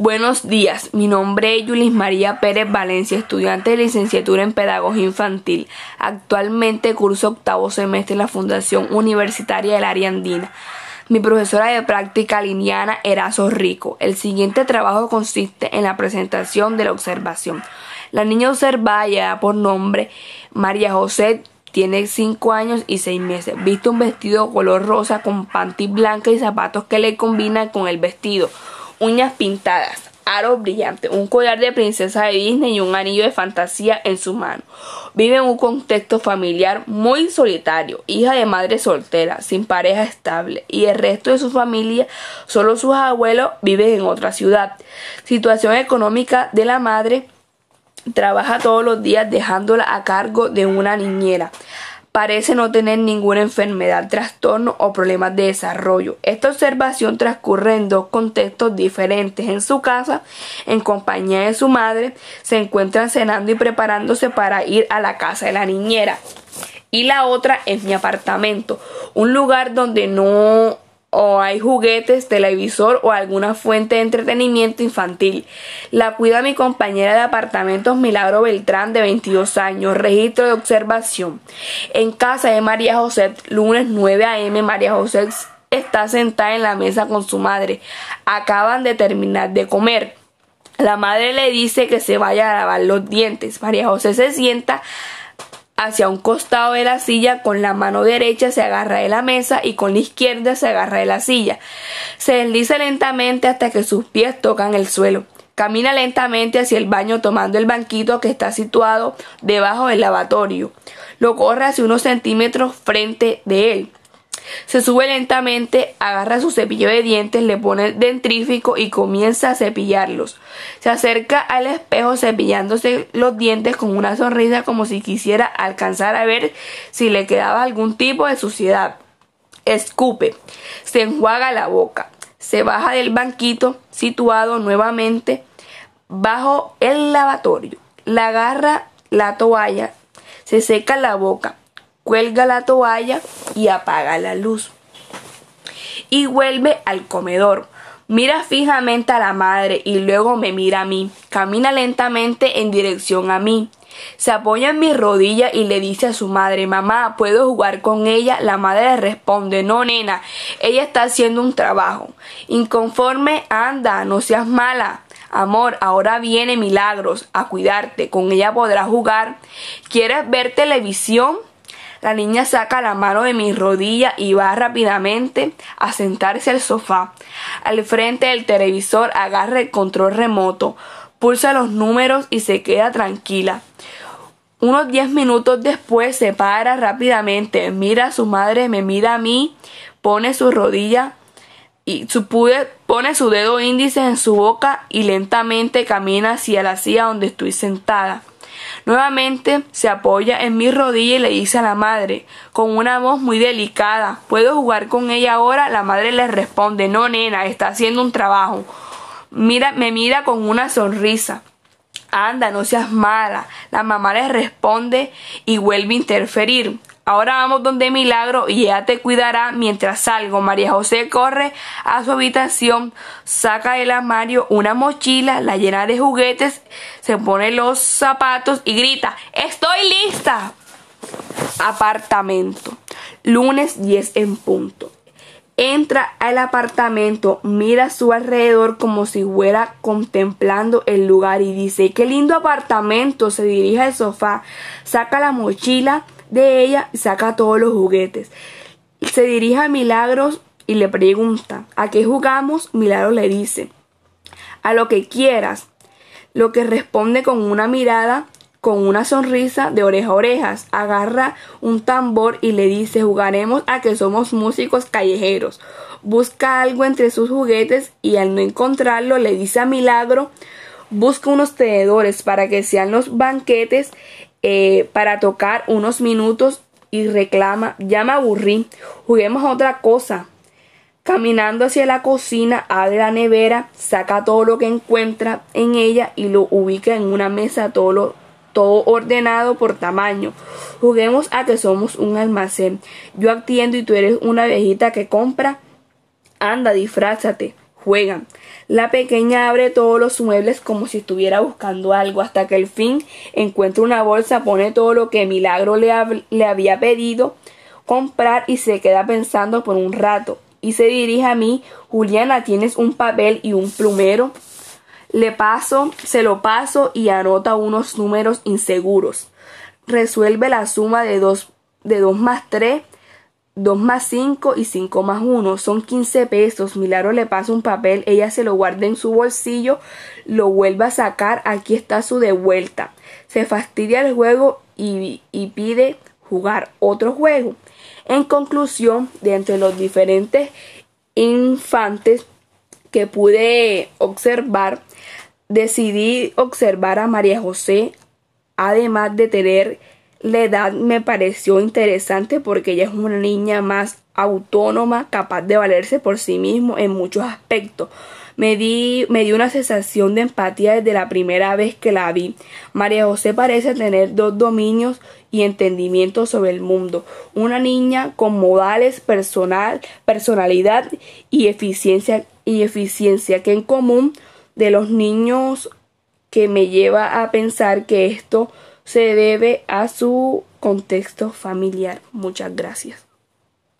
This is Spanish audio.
Buenos días, mi nombre es Yulis María Pérez Valencia, estudiante de licenciatura en Pedagogía Infantil. Actualmente curso octavo semestre en la Fundación Universitaria del Área Andina. Mi profesora de práctica lineana Erazo Rico. El siguiente trabajo consiste en la presentación de la observación. La niña observada lleva por nombre María José tiene 5 años y 6 meses. Viste un vestido color rosa con panty blanca y zapatos que le combinan con el vestido uñas pintadas, aro brillante, un collar de princesa de Disney y un anillo de fantasía en su mano. Vive en un contexto familiar muy solitario, hija de madre soltera, sin pareja estable, y el resto de su familia, solo sus abuelos, viven en otra ciudad. Situación económica de la madre, trabaja todos los días dejándola a cargo de una niñera parece no tener ninguna enfermedad, trastorno o problemas de desarrollo. Esta observación transcurre en dos contextos diferentes. En su casa, en compañía de su madre, se encuentran cenando y preparándose para ir a la casa de la niñera. Y la otra es mi apartamento, un lugar donde no o hay juguetes, televisor o alguna fuente de entretenimiento infantil. La cuida mi compañera de apartamentos Milagro Beltrán de 22 años. Registro de observación. En casa de María José, lunes 9 a.m. María José está sentada en la mesa con su madre. Acaban de terminar de comer. La madre le dice que se vaya a lavar los dientes. María José se sienta hacia un costado de la silla, con la mano derecha se agarra de la mesa y con la izquierda se agarra de la silla. Se desliza lentamente hasta que sus pies tocan el suelo. Camina lentamente hacia el baño tomando el banquito que está situado debajo del lavatorio. Lo corre hacia unos centímetros frente de él. Se sube lentamente, agarra su cepillo de dientes, le pone el dentrífico y comienza a cepillarlos. Se acerca al espejo cepillándose los dientes con una sonrisa como si quisiera alcanzar a ver si le quedaba algún tipo de suciedad. Escupe, se enjuaga la boca, se baja del banquito situado nuevamente bajo el lavatorio, la agarra la toalla, se seca la boca, cuelga la toalla y apaga la luz. Y vuelve al comedor. Mira fijamente a la madre y luego me mira a mí. Camina lentamente en dirección a mí. Se apoya en mi rodilla y le dice a su madre, mamá, ¿puedo jugar con ella? La madre responde, no, nena, ella está haciendo un trabajo. Inconforme, anda, no seas mala. Amor, ahora viene Milagros a cuidarte, con ella podrás jugar. ¿Quieres ver televisión? La niña saca la mano de mi rodilla y va rápidamente a sentarse al sofá. Al frente del televisor agarra el control remoto, pulsa los números y se queda tranquila. Unos diez minutos después se para rápidamente, mira a su madre, me mira a mí, pone su rodilla y su pude, pone su dedo índice en su boca y lentamente camina hacia la silla donde estoy sentada. Nuevamente se apoya en mi rodilla y le dice a la madre, con una voz muy delicada, ¿puedo jugar con ella ahora? La madre le responde, no nena, está haciendo un trabajo. Mira, me mira con una sonrisa. Anda, no seas mala. La mamá le responde y vuelve a interferir. Ahora vamos donde Milagro y ella te cuidará mientras salgo. María José corre a su habitación, saca del armario una mochila, la llena de juguetes, se pone los zapatos y grita, ¡Estoy lista! Apartamento. Lunes 10 en punto. Entra al apartamento, mira a su alrededor como si fuera contemplando el lugar y dice, qué lindo apartamento. Se dirige al sofá, saca la mochila, de ella y saca todos los juguetes. Se dirige a Milagros y le pregunta, ¿a qué jugamos? Milagros le dice, a lo que quieras. Lo que responde con una mirada, con una sonrisa de oreja a orejas. Agarra un tambor y le dice, jugaremos a que somos músicos callejeros. Busca algo entre sus juguetes y al no encontrarlo le dice a Milagro, busca unos tenedores para que sean los banquetes eh, para tocar unos minutos y reclama, ya me aburrí, juguemos a otra cosa. Caminando hacia la cocina, abre la nevera, saca todo lo que encuentra en ella y lo ubica en una mesa todo, todo ordenado por tamaño. Juguemos a que somos un almacén. Yo atiendo y tú eres una viejita que compra. Anda, disfrázate. Juegan. La pequeña abre todos los muebles como si estuviera buscando algo hasta que al fin encuentra una bolsa, pone todo lo que Milagro le, había pedido comprar y se queda pensando por un rato y se dirige a mí, Juliana, ¿tienes un papel y un plumero? Le paso, se lo paso y anota unos números inseguros. Resuelve la suma de 2 de dos más 3, 2 más 5 y 5 más 1. Son 15 pesos. Milagro le pasa un papel, ella se lo guarda en su bolsillo, lo vuelve a sacar, aquí está su de vuelta. Se fastidia el juego y, y pide jugar otro juego. En conclusión, de entre los diferentes infantes que pude observar, decidí observar a María José, además de tener la edad me pareció interesante porque ella es una niña más autónoma, capaz de valerse por sí mismo en muchos aspectos. Me, di, me dio una sensación de empatía desde la primera vez que la vi. María José parece tener dos dominios y entendimiento sobre el mundo. Una niña con modales, personal, personalidad y eficiencia, y eficiencia que en común de los niños que me lleva a pensar que esto se debe a su contexto familiar. Muchas gracias.